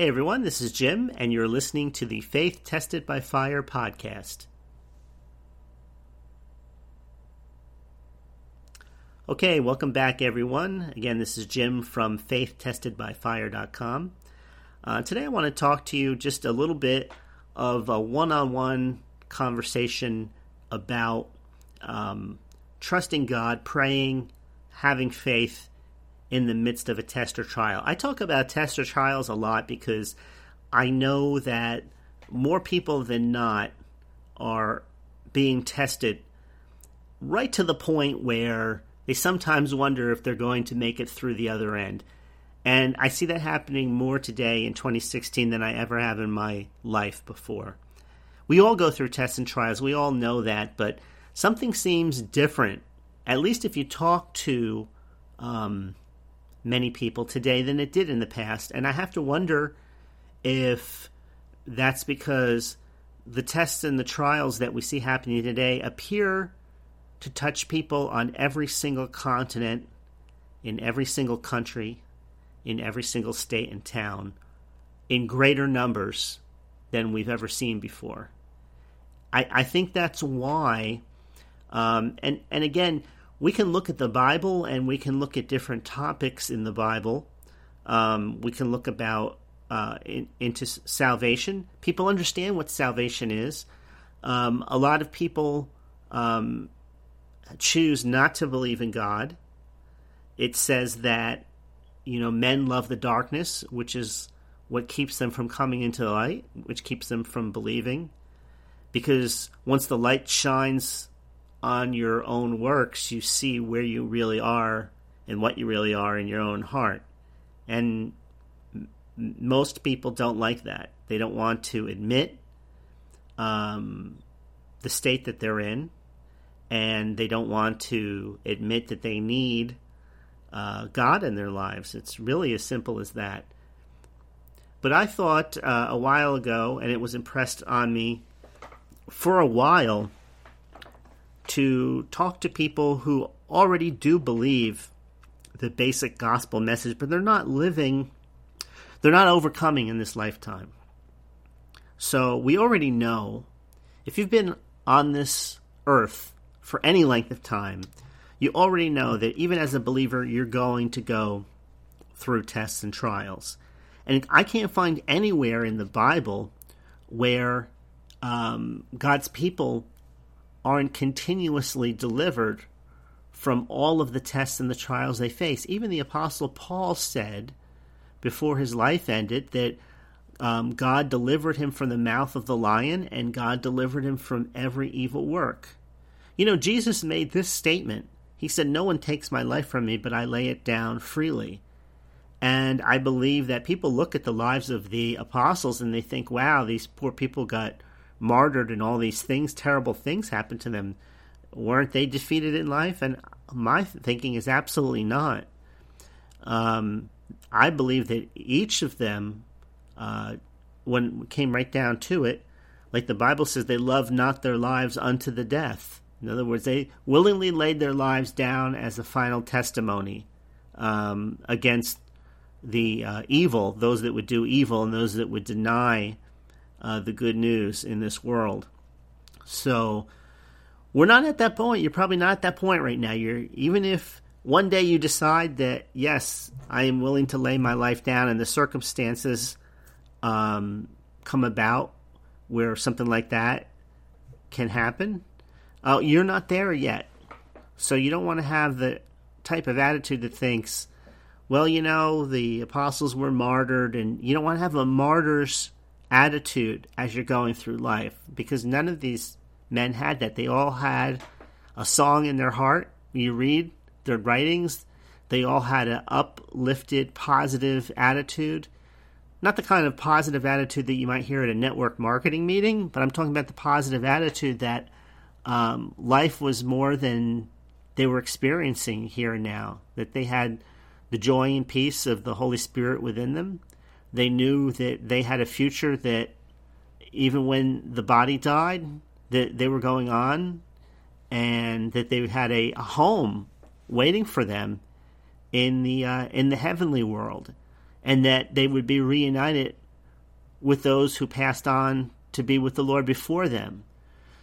Hey everyone, this is Jim, and you're listening to the Faith Tested by Fire podcast. Okay, welcome back everyone. Again, this is Jim from faithtestedbyfire.com. Uh, today I want to talk to you just a little bit of a one on one conversation about um, trusting God, praying, having faith in the midst of a test or trial. I talk about test or trials a lot because I know that more people than not are being tested right to the point where they sometimes wonder if they're going to make it through the other end. And I see that happening more today in 2016 than I ever have in my life before. We all go through tests and trials, we all know that, but something seems different, at least if you talk to um, many people today than it did in the past. And I have to wonder if that's because the tests and the trials that we see happening today appear to touch people on every single continent, in every single country, in every single state and town, in greater numbers than we've ever seen before. I, I think that's why, um, and and again, we can look at the Bible and we can look at different topics in the Bible. Um, we can look about uh, in, into salvation. People understand what salvation is. Um, a lot of people um, choose not to believe in God. It says that you know men love the darkness, which is what keeps them from coming into the light, which keeps them from believing. Because once the light shines on your own works, you see where you really are and what you really are in your own heart. And most people don't like that. They don't want to admit um, the state that they're in, and they don't want to admit that they need uh, God in their lives. It's really as simple as that. But I thought uh, a while ago, and it was impressed on me for a while to talk to people who already do believe the basic gospel message, but they're not living, they're not overcoming in this lifetime. So we already know if you've been on this earth for any length of time, you already know that even as a believer, you're going to go through tests and trials. And I can't find anywhere in the Bible where um, God's people aren't continuously delivered from all of the tests and the trials they face. Even the Apostle Paul said before his life ended that um, God delivered him from the mouth of the lion and God delivered him from every evil work. You know, Jesus made this statement. He said, No one takes my life from me, but I lay it down freely. And I believe that people look at the lives of the apostles and they think, wow, these poor people got martyred and all these things, terrible things happened to them. Weren't they defeated in life? And my thinking is absolutely not. Um, I believe that each of them, uh, when came right down to it, like the Bible says, they loved not their lives unto the death. In other words, they willingly laid their lives down as a final testimony um, against the uh, evil, those that would do evil and those that would deny uh, the good news in this world. So we're not at that point. You're probably not at that point right now. You're even if one day you decide that yes, I am willing to lay my life down, and the circumstances um, come about where something like that can happen. Uh, you're not there yet, so you don't want to have the type of attitude that thinks, well, you know, the apostles were martyred, and you don't want to have a martyr's attitude as you're going through life because none of these men had that. They all had a song in their heart. You read their writings, they all had an uplifted, positive attitude. Not the kind of positive attitude that you might hear at a network marketing meeting, but I'm talking about the positive attitude that um, life was more than they were experiencing here and now, that they had the joy and peace of the Holy Spirit within them, they knew that they had a future that even when the body died, that they were going on and that they had a, home waiting for them in the uh, in the heavenly world, and that they would be reunited with those who passed on to be with the Lord before them.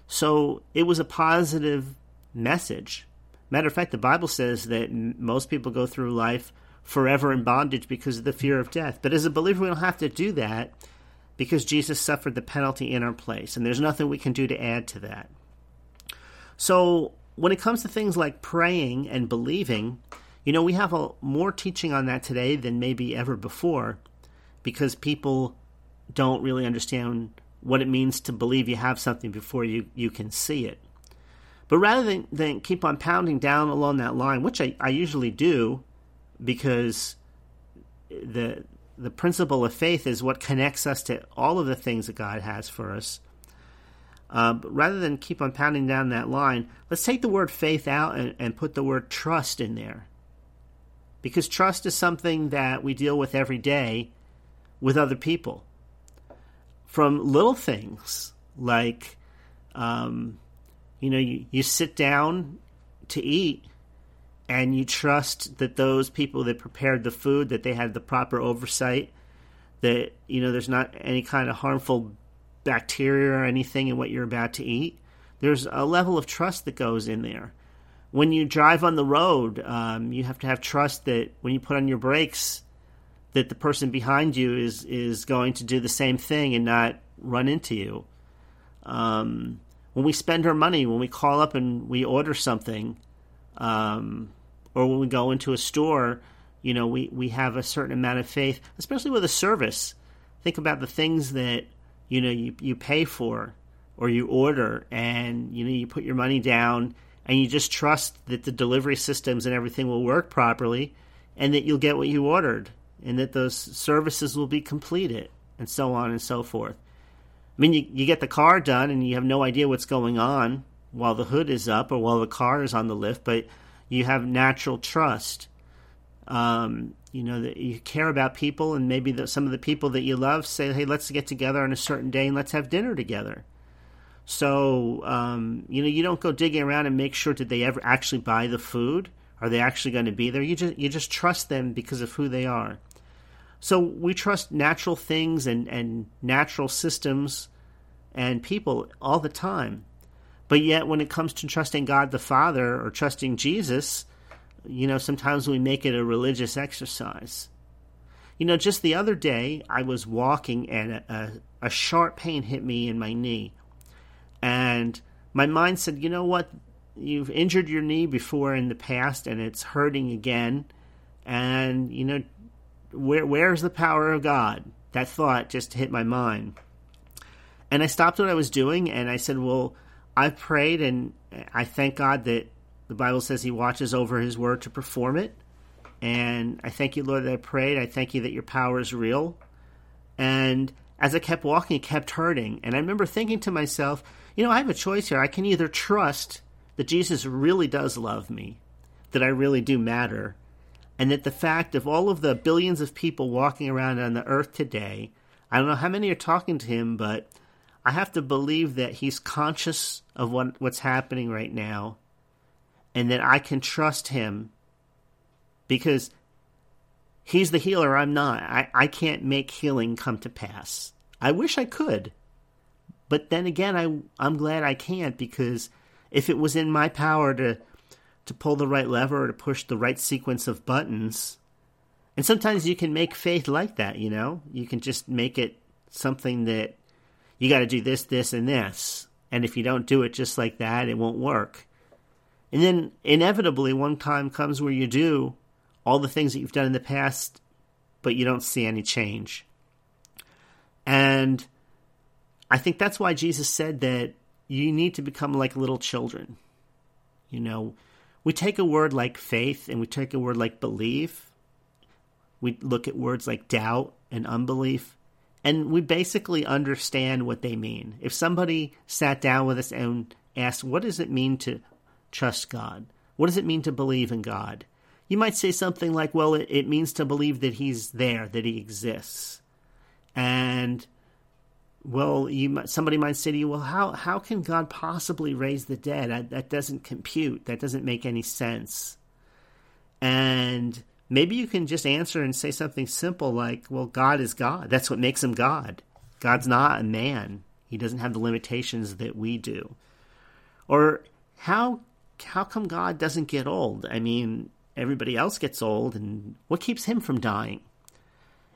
So it was a positive message. Matter of fact, the Bible says that most people go through life forever in bondage because of the fear of death. But as a believer, we don't have to do that because Jesus suffered the penalty in our place, and there's nothing we can do to add to that. So when it comes to things like praying and believing, you know, we have a, more teaching on that today than maybe ever before because people don't really understand what it means to believe you have something before you, you can see it. But rather than, than keep on pounding down along that line, which I, I usually do because the the principle of faith is what connects us to all of the things that God has for us. Uh, rather than keep on pounding down that line, let's take the word faith out and, and put the word trust in there. Because trust is something that we deal with every day with other people. From little things like, um, you know, you, you sit down to eat and you trust that those people that prepared the food that they had the proper oversight that you know there's not any kind of harmful bacteria or anything in what you're about to eat there's a level of trust that goes in there. When you drive on the road um, you have to have trust that when you put on your brakes that the person behind you is is going to do the same thing and not run into you. Um, when we spend our money when we call up and we order something um, or when we go into a store, you know, we, we have a certain amount of faith, especially with a service. Think about the things that, you know, you, you pay for or you order and, you know, you put your money down and you just trust that the delivery systems and everything will work properly and that you'll get what you ordered and that those services will be completed and so on and so forth. I mean, you, you get the car done and you have no idea what's going on while the hood is up or while the car is on the lift, but you have natural trust. Um, you know that you care about people, and maybe the, some of the people that you love say, "Hey, let's get together on a certain day and let's have dinner together." So um, you know you don't go digging around and make sure did they ever actually buy the food? Are they actually going to be there? You just you just trust them because of who they are. So we trust natural things and, and natural systems and people all the time. But yet, when it comes to trusting God the Father or trusting Jesus, you know, sometimes we make it a religious exercise. You know, just the other day, I was walking and a, a, a sharp pain hit me in my knee. And my mind said, you know what? You've injured your knee before in the past and it's hurting again. And, you know, where, where's the power of God? That thought just hit my mind. And I stopped what I was doing and I said, well, I've prayed and I thank God that the Bible says He watches over His word to perform it. And I thank you, Lord, that I prayed. I thank you that your power is real. And as I kept walking, it kept hurting. And I remember thinking to myself, you know, I have a choice here. I can either trust that Jesus really does love me, that I really do matter, and that the fact of all of the billions of people walking around on the earth today, I don't know how many are talking to him, but I have to believe that he's conscious of what, what's happening right now and that I can trust him because he's the healer, I'm not. I, I can't make healing come to pass. I wish I could. But then again, I, I'm glad I can't because if it was in my power to, to pull the right lever or to push the right sequence of buttons, and sometimes you can make faith like that, you know? You can just make it something that you got to do this, this, and this. And if you don't do it just like that, it won't work. And then inevitably, one time comes where you do all the things that you've done in the past, but you don't see any change. And I think that's why Jesus said that you need to become like little children. You know, we take a word like faith and we take a word like belief. We look at words like doubt and unbelief and we basically understand what they mean. If somebody sat down with us and asked, What does it mean to trust God? What does it mean to believe in God? You might say something like, Well, it, it means to believe that He's there, that He exists. And well, you somebody might say to you, "Well, how how can God possibly raise the dead? That, that doesn't compute. That doesn't make any sense." And maybe you can just answer and say something simple like, well, God is God. That's what makes him God. God's not a man. He doesn't have the limitations that we do. Or how how come God doesn't get old? I mean, everybody else gets old and what keeps him from dying?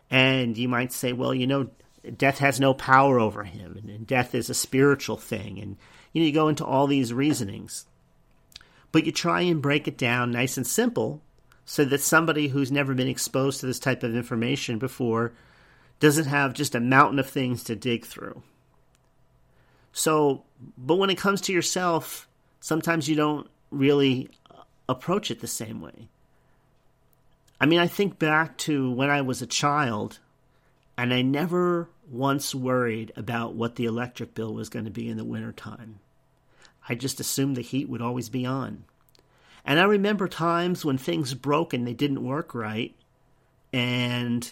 And you might say, well, you know, death has no power over him and death is a spiritual thing and you know you go into all these reasonings. But you try and break it down nice and simple so that somebody who's never been exposed to this type of information before doesn't have just a mountain of things to dig through. So, but when it comes to yourself, sometimes you don't really approach it the same way. I mean, I think back to when I was a child, and I never once worried about what the electric bill was going to be in the wintertime. I just assumed the heat would always be on. And I remember times when things broke and they didn't work right, and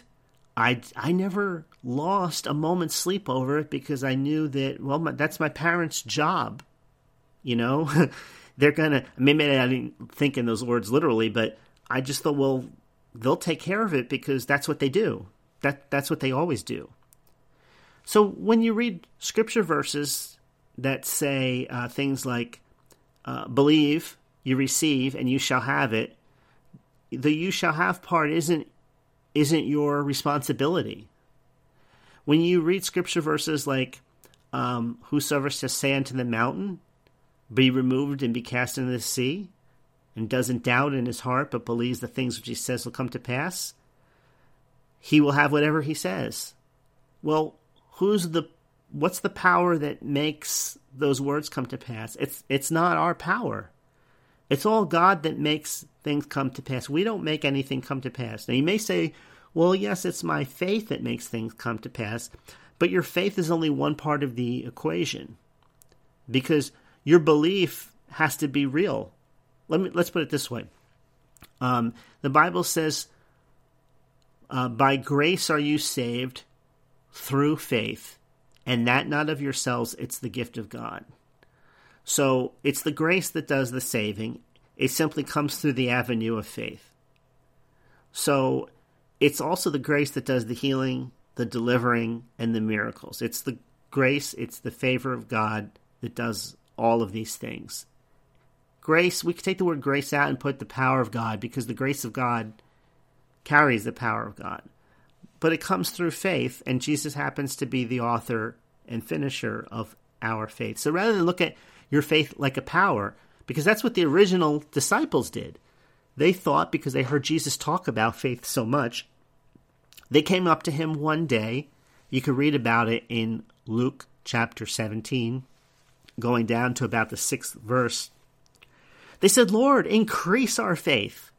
I I never lost a moment's sleep over it because I knew that well my, that's my parents' job, you know. They're gonna maybe I didn't think in those words literally, but I just thought well they'll take care of it because that's what they do. That that's what they always do. So when you read scripture verses that say uh, things like uh, believe you receive and you shall have it. The you shall have part isn't isn't your responsibility. When you read scripture verses like um, whosoever says say unto the mountain be removed and be cast into the sea and doesn't doubt in his heart but believes the things which he says will come to pass he will have whatever he says. Well who's the what's the power that makes those words come to pass? It's it's not our power it's all God that makes things come to pass. We don't make anything come to pass. Now, you may say, well, yes, it's my faith that makes things come to pass, but your faith is only one part of the equation because your belief has to be real. Let me, let's put it this way um, the Bible says, uh, By grace are you saved through faith, and that not of yourselves, it's the gift of God. So it's the grace that does the saving. It simply comes through the avenue of faith. So it's also the grace that does the healing, the delivering, and the miracles. It's the grace, it's the favor of God that does all of these things. Grace, we could take the word grace out and put the power of God because the grace of God carries the power of God. But it comes through faith, and Jesus happens to be the author and finisher of our faith. So rather than look at your faith like a power, because that's what the original disciples did. They thought, because they heard Jesus talk about faith so much, they came up to him one day. You can read about it in Luke chapter 17, going down to about the sixth verse. They said, Lord, increase our faith.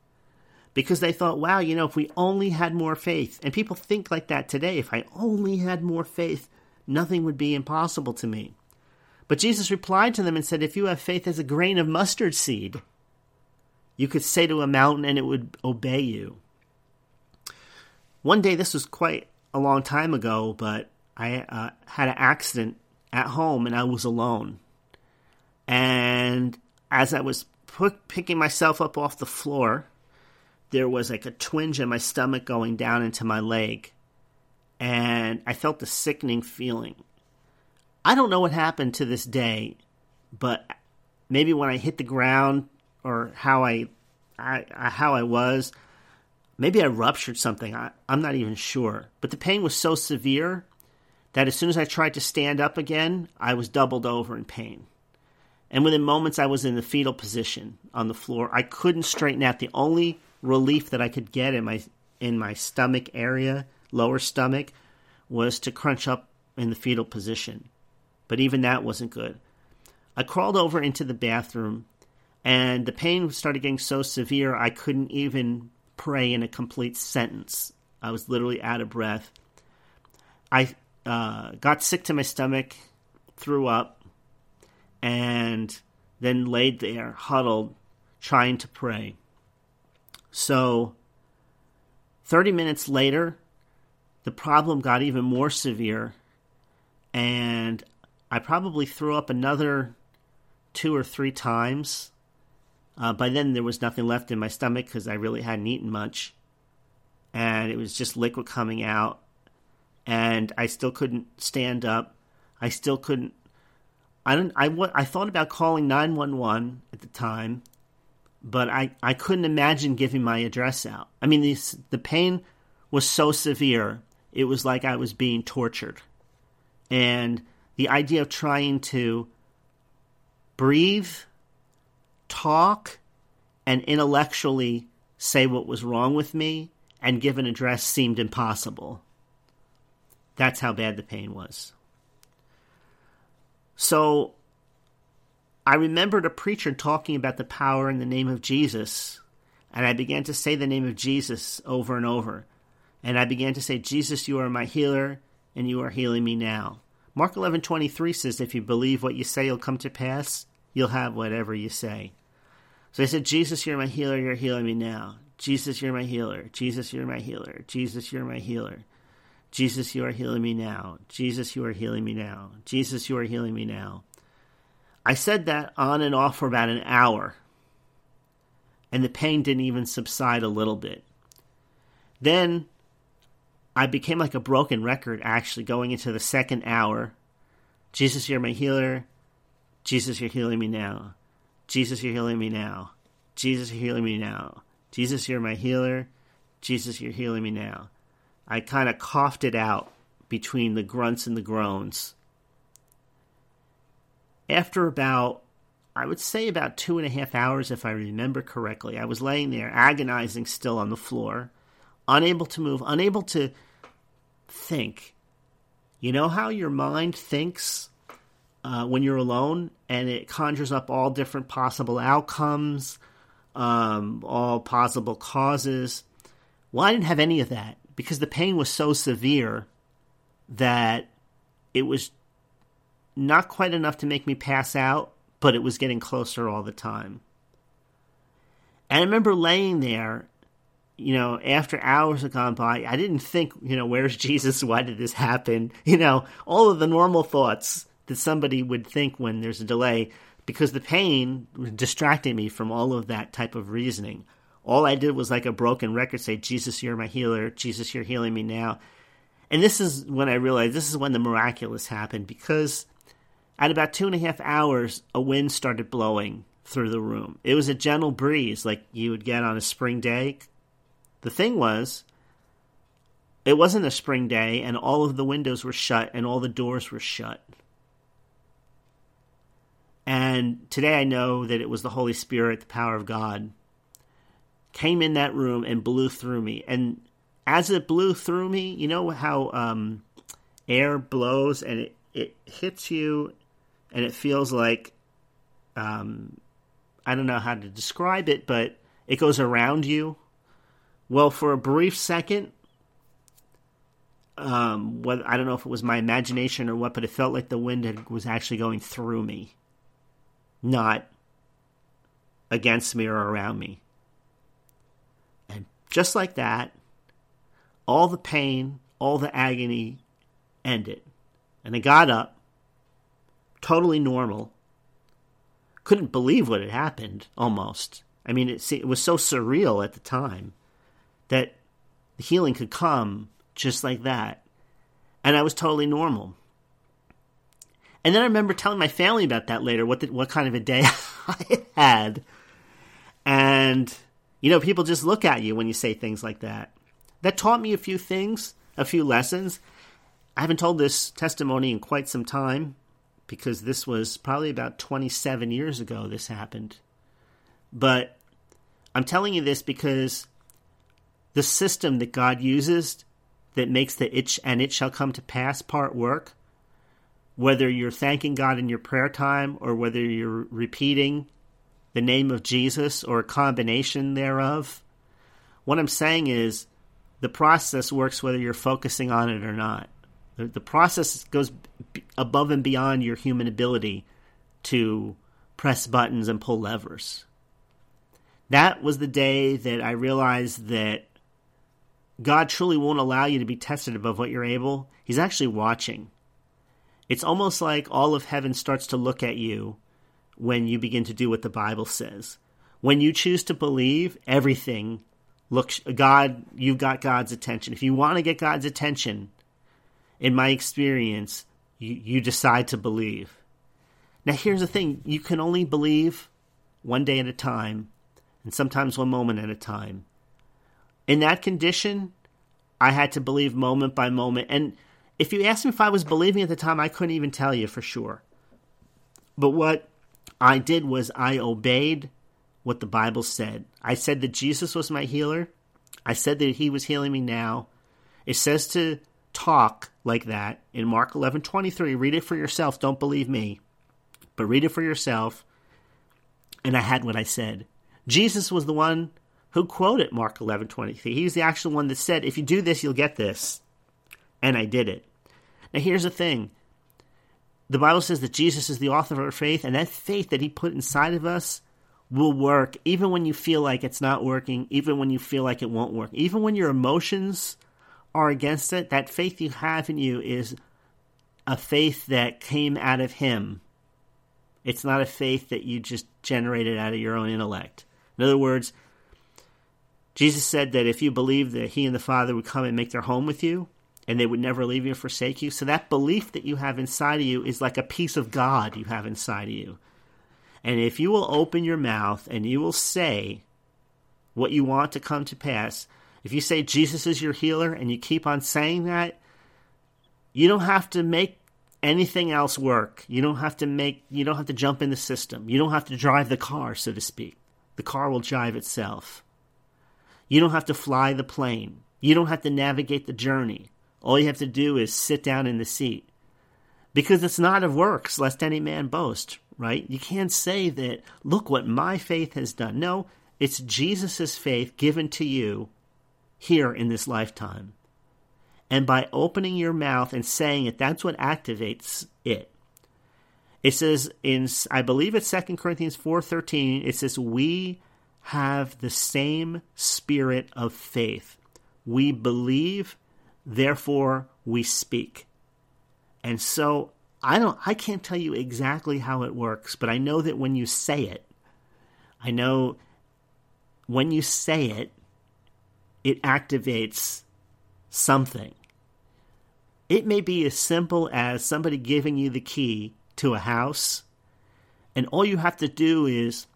Because they thought, wow, you know, if we only had more faith, and people think like that today, if I only had more faith, nothing would be impossible to me. But Jesus replied to them and said, If you have faith as a grain of mustard seed, you could say to a mountain and it would obey you. One day, this was quite a long time ago, but I uh, had an accident at home and I was alone. And as I was put, picking myself up off the floor, there was like a twinge in my stomach going down into my leg. And I felt a sickening feeling. I don't know what happened to this day, but maybe when I hit the ground or how I, I, how I was, maybe I ruptured something. I, I'm not even sure. But the pain was so severe that as soon as I tried to stand up again, I was doubled over in pain. And within moments, I was in the fetal position on the floor. I couldn't straighten out. The only relief that I could get in my in my stomach area, lower stomach, was to crunch up in the fetal position but even that wasn't good. I crawled over into the bathroom, and the pain started getting so severe I couldn't even pray in a complete sentence. I was literally out of breath. I uh, got sick to my stomach, threw up, and then laid there, huddled, trying to pray. So, 30 minutes later, the problem got even more severe, and I probably threw up another two or three times. Uh, by then, there was nothing left in my stomach because I really hadn't eaten much. And it was just liquid coming out. and I still couldn't stand up. I still couldn't. I don't. I I thought about calling nine one one at the time, but I I couldn't imagine giving my address out. I mean, the the pain was so severe. It was like I was being tortured, and the idea of trying to breathe, talk, and intellectually say what was wrong with me and give an address seemed impossible. That's how bad the pain was. So I remembered a preacher talking about the power in the name of Jesus, and I began to say the name of Jesus over and over. And I began to say, Jesus, you are my healer, and you are healing me now. Mark 11:23 says if you believe what you say you'll come to pass, you'll have whatever you say. So I said, Jesus, you're my healer, you're healing me now. Jesus, you're my healer. Jesus, you're my healer. Jesus, you're my healer. Jesus, you are healing me now. Jesus, you are healing me now. Jesus, you are healing me now. I said that on and off for about an hour, and the pain didn't even subside a little bit. Then I became like a broken record actually going into the second hour. Jesus, you're my healer. Jesus, you're healing me now. Jesus, you're healing me now. Jesus, you're healing me now. Jesus, you're my healer. Jesus, you're healing me now. I kind of coughed it out between the grunts and the groans. After about, I would say about two and a half hours, if I remember correctly, I was laying there agonizing still on the floor, unable to move, unable to think. You know how your mind thinks uh, when you're alone and it conjures up all different possible outcomes, um, all possible causes. Well, I didn't have any of that because the pain was so severe that it was not quite enough to make me pass out, but it was getting closer all the time. And I remember laying there, you know, after hours had gone by, I didn't think, you know, where's Jesus? Why did this happen? You know, all of the normal thoughts that somebody would think when there's a delay because the pain distracted me from all of that type of reasoning. All I did was like a broken record say, Jesus, you're my healer. Jesus, you're healing me now. And this is when I realized this is when the miraculous happened because at about two and a half hours, a wind started blowing through the room. It was a gentle breeze like you would get on a spring day. The thing was, it wasn't a spring day, and all of the windows were shut and all the doors were shut. And today I know that it was the Holy Spirit, the power of God, came in that room and blew through me. And as it blew through me, you know how um, air blows and it, it hits you and it feels like um, I don't know how to describe it, but it goes around you. Well, for a brief second, um, what I don't know if it was my imagination or what, but it felt like the wind had, was actually going through me not against me or around me. And just like that, all the pain, all the agony ended. And I got up, totally normal. Couldn't believe what had happened, almost. I mean, it, it was so surreal at the time that healing could come just like that. And I was totally normal. And then I remember telling my family about that later, what the, what kind of a day I had. And you know, people just look at you when you say things like that. That taught me a few things, a few lessons. I haven't told this testimony in quite some time because this was probably about 27 years ago this happened. But I'm telling you this because the system that God uses that makes the itch and it shall come to pass part work whether you're thanking God in your prayer time or whether you're repeating the name of Jesus or a combination thereof. What I'm saying is the process works whether you're focusing on it or not. The, the process goes above and beyond your human ability to press buttons and pull levers. That was the day that I realized that God truly won't allow you to be tested above what you're able. He's actually watching. It's almost like all of heaven starts to look at you when you begin to do what the Bible says. When you choose to believe, everything looks God, you've got God's attention. If you want to get God's attention, in my experience, you, you decide to believe. Now, here's the thing you can only believe one day at a time, and sometimes one moment at a time. In that condition, I had to believe moment by moment. And if you asked me if I was believing at the time, I couldn't even tell you for sure. But what I did was I obeyed what the Bible said. I said that Jesus was my healer. I said that he was healing me now. It says to talk like that in Mark 11:23. Read it for yourself. Don't believe me. But read it for yourself. And I had what I said. Jesus was the one who quoted Mark 11:23. He was the actual one that said, "If you do this, you'll get this." And I did it. Now here's the thing. The Bible says that Jesus is the author of our faith, and that faith that he put inside of us will work even when you feel like it's not working, even when you feel like it won't work, even when your emotions are against it. That faith you have in you is a faith that came out of him. It's not a faith that you just generated out of your own intellect. In other words, Jesus said that if you believe that he and the Father would come and make their home with you, and they would never leave you or forsake you. So that belief that you have inside of you is like a piece of God you have inside of you. And if you will open your mouth and you will say what you want to come to pass, if you say Jesus is your healer and you keep on saying that, you don't have to make anything else work. You don't have to make you don't have to jump in the system. You don't have to drive the car, so to speak. The car will drive itself. You don't have to fly the plane. You don't have to navigate the journey. All you have to do is sit down in the seat. Because it's not of works, lest any man boast, right? You can't say that, look what my faith has done. No, it's Jesus' faith given to you here in this lifetime. And by opening your mouth and saying it, that's what activates it. It says in I believe it's 2 Corinthians 4:13, it says we have the same spirit of faith. We believe therefore we speak. And so I don't I can't tell you exactly how it works, but I know that when you say it, I know when you say it, it activates something. It may be as simple as somebody giving you the key to a house, and all you have to do is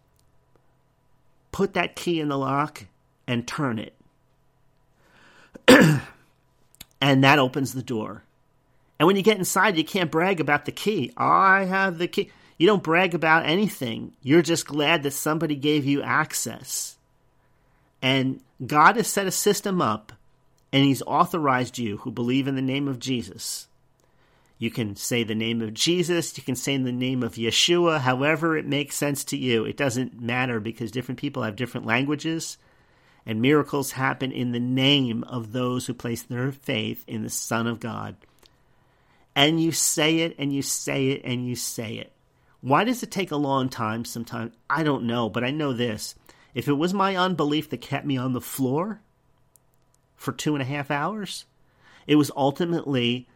put that key in the lock and turn it. and that opens the door. And when you get inside, you can't brag about the key. I have the key. You don't brag about anything. You're just glad that somebody gave you access. And God has set a system up, and He's authorized you who believe in the name of Jesus. You can say the name of Jesus, you can say the name of Yeshua, however it makes sense to you. It doesn't matter because different people have different languages and miracles happen in the name of those who place their faith in the Son of God. And you say it and you say it and you say it. Why does it take a long time sometimes? I don't know, but I know this. If it was my unbelief that kept me on the floor for two and a half hours, it was ultimately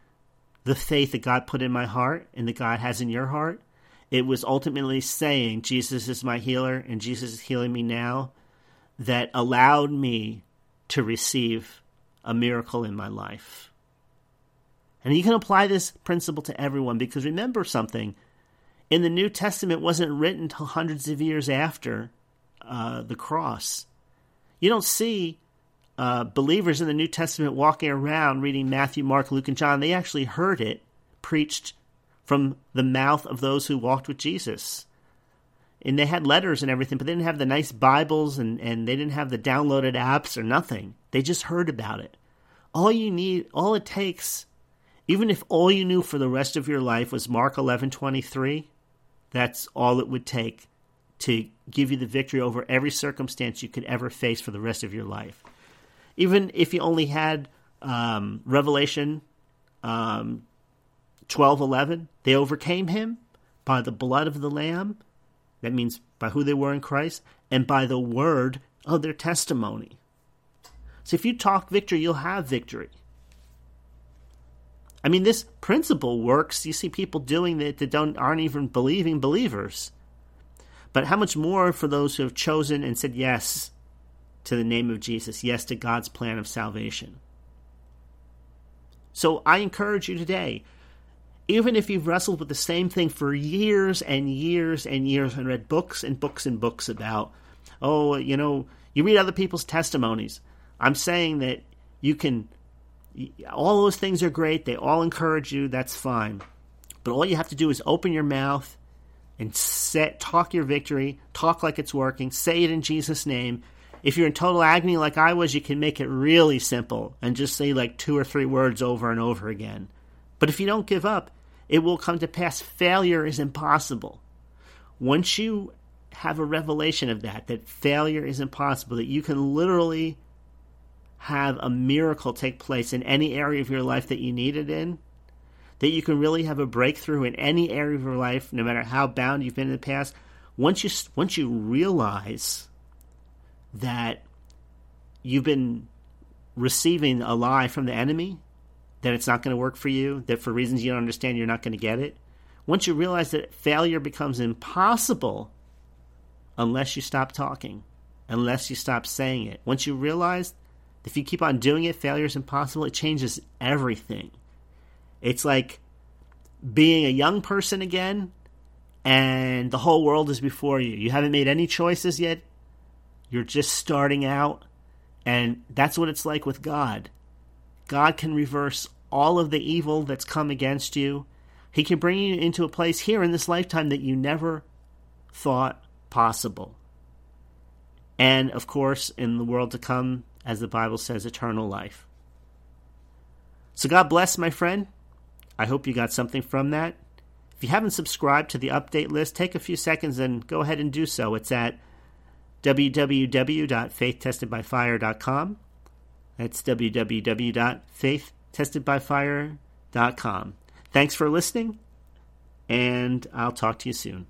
the faith that God put in my heart and that God has in your heart. It was ultimately saying, Jesus is my healer and Jesus is healing me now that allowed me to receive a miracle in my life. And you can apply this principle to everyone because remember something in the New Testament wasn't written until hundreds of years after uh, the cross. You don't see uh, believers in the New Testament walking around reading Matthew, Mark, Luke, and John. They actually heard it preached from the mouth of those who walked with Jesus and they had letters and everything, but they didn't have the nice Bibles and, and they didn't have the downloaded apps or nothing. They just heard about it. All you need, all it takes, even if all you knew for the rest of your life was Mark eleven twenty three, that's all it would take to give you the victory over every circumstance you could ever face for the rest of your life. Even if you only had um, Revelation um, twelve eleven, they overcame him by the blood of the Lamb that means by who they were in Christ and by the word of their testimony. So if you talk victory, you'll have victory. I mean, this principle works. You see people doing it that don't aren't even believing believers. But how much more for those who have chosen and said yes to the name of Jesus, yes to God's plan of salvation. So I encourage you today, even if you've wrestled with the same thing for years and years and years and read books and books and books about, oh, you know, you read other people's testimonies. I'm saying that you can, all those things are great. They all encourage you. That's fine. But all you have to do is open your mouth and set, talk your victory, talk like it's working, say it in Jesus' name. If you're in total agony like I was, you can make it really simple and just say like two or three words over and over again. But if you don't give up, it will come to pass. Failure is impossible. Once you have a revelation of that, that failure is impossible, that you can literally have a miracle take place in any area of your life that you need it in, that you can really have a breakthrough in any area of your life, no matter how bound you've been in the past. Once you once you realize that you've been receiving a lie from the enemy, that it's not going to work for you, that for reasons you don't understand you're not going to get it. Once you realize that failure becomes impossible unless you stop talking, unless you stop saying it. Once you realize if you keep on doing it, failure is impossible, it changes everything. It's like being a young person again and the whole world is before you. You haven't made any choices yet. You're just starting out. And that's what it's like with God. God can reverse all of the evil that's come against you. He can bring you into a place here in this lifetime that you never thought possible. And of course, in the world to come, as the Bible says, eternal life. So God bless, my friend. I hope you got something from that. If you haven't subscribed to the update list, take a few seconds and go ahead and do so. It's at www.faithtestedbyfire.com. That's www.faithtestedbyfire.com. Thanks for listening, and I'll talk to you soon.